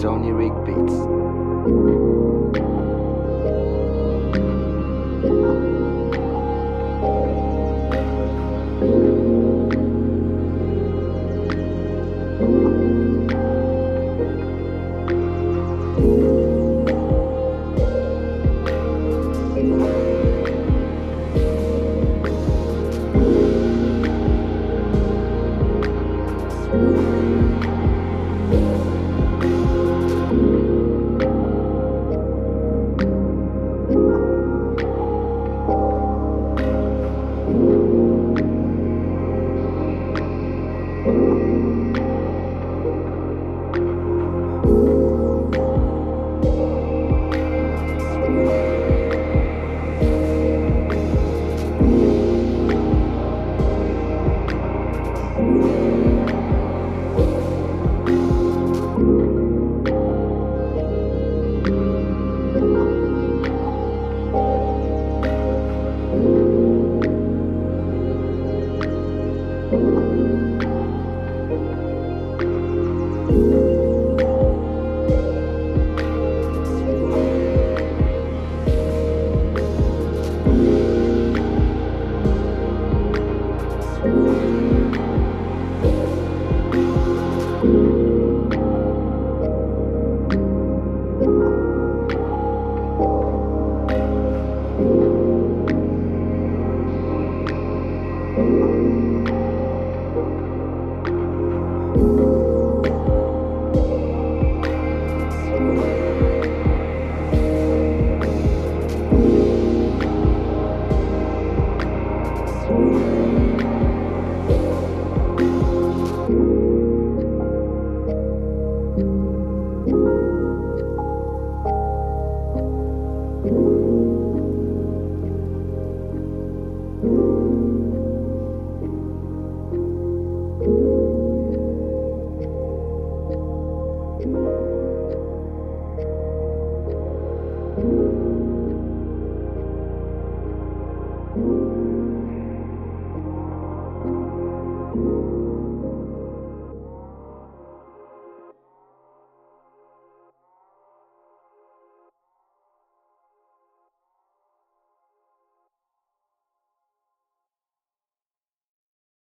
Sony Rig Beats. thank you